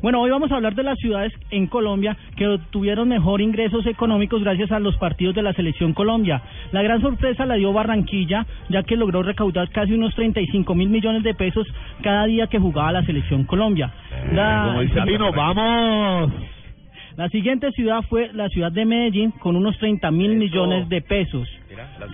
Bueno, hoy vamos a hablar de las ciudades en Colombia que tuvieron mejor ingresos económicos gracias a los partidos de la Selección Colombia. La gran sorpresa la dio Barranquilla, ya que logró recaudar casi unos 35 mil millones de pesos cada día que jugaba la Selección Colombia. La, vamos. la siguiente ciudad fue la ciudad de Medellín con unos 30 mil millones de pesos.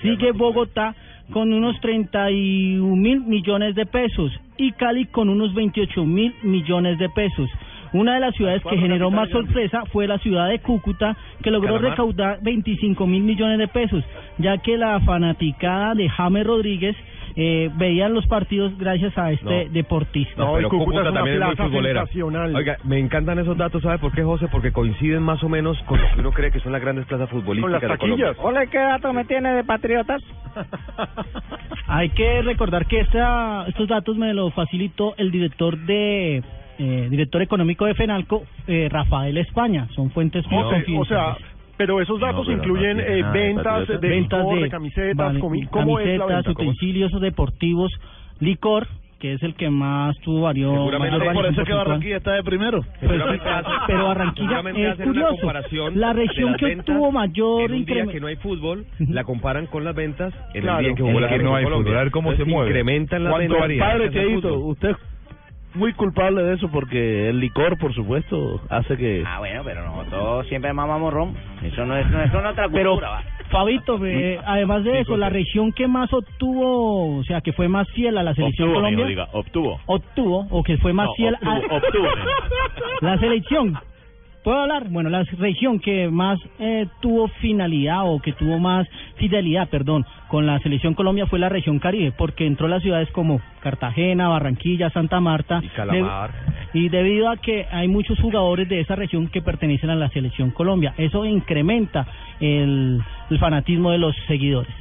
Sigue Bogotá con unos 31 mil millones de pesos y Cali con unos 28 mil millones de pesos. Una de las ciudades que generó más sorpresa fue la ciudad de Cúcuta, que logró recaudar 25 mil millones de pesos, ya que la fanaticada de James Rodríguez eh, veían los partidos gracias a este No. deportista. No, pero Cúcuta, Cúcuta es una también es muy plaza futbolera. sensacional. Oiga, me encantan esos datos, ¿sabe por qué, José? Porque coinciden más o menos con lo que uno cree que son las grandes plazas Con futbolísticas las de Colombia. taquillas. Hola, ¿qué dato me tiene de patriotas? Hay que recordar que esta, estos datos me los facilitó el director de eh, director económico de Fenalco, eh, Rafael España. Son fuentes muy José, o sea, pero esos datos pero no incluyen eh, nada de ventas de ventas licor, de, de camisetas, vale, comi- ¿cómo es la camisetas, venta? utensilios deportivos, licor, que es el que más tuvo varios. Seguramente mayor por eso es que. Barranquilla está de primero. Pues, Seguramente pero Barranquilla es curioso. La región que obtuvo mayor en un día incremento. que no hay fútbol, la comparan con las ventas en Claro. el día que el la que no hay Colombia. fútbol, a ver cómo se Entonces, mueve. Incrementan las ventas. padre Cheito, usted muy culpable de eso porque el licor, por supuesto, hace que... Ah, bueno, pero nosotros siempre mamamos ron. Eso no es, no es otra Pero, cultura, va. Fabito, eh, además de eso, la región que más obtuvo, o sea, que fue más fiel a la selección Obtuvo, Colombia, amigo, diga, obtuvo. obtuvo, o que fue más No, fiel obtuvo, a obtuvo. la selección. ¿Puedo hablar? Bueno, la región que más eh, tuvo finalidad o que tuvo más fidelidad, perdón, con la selección Colombia fue la región Caribe, porque entró las ciudades como Cartagena, Barranquilla, Santa Marta. Y Calamar. de- y debido a que hay muchos jugadores de esa región que pertenecen a la selección Colombia, eso incrementa el, el fanatismo de los seguidores.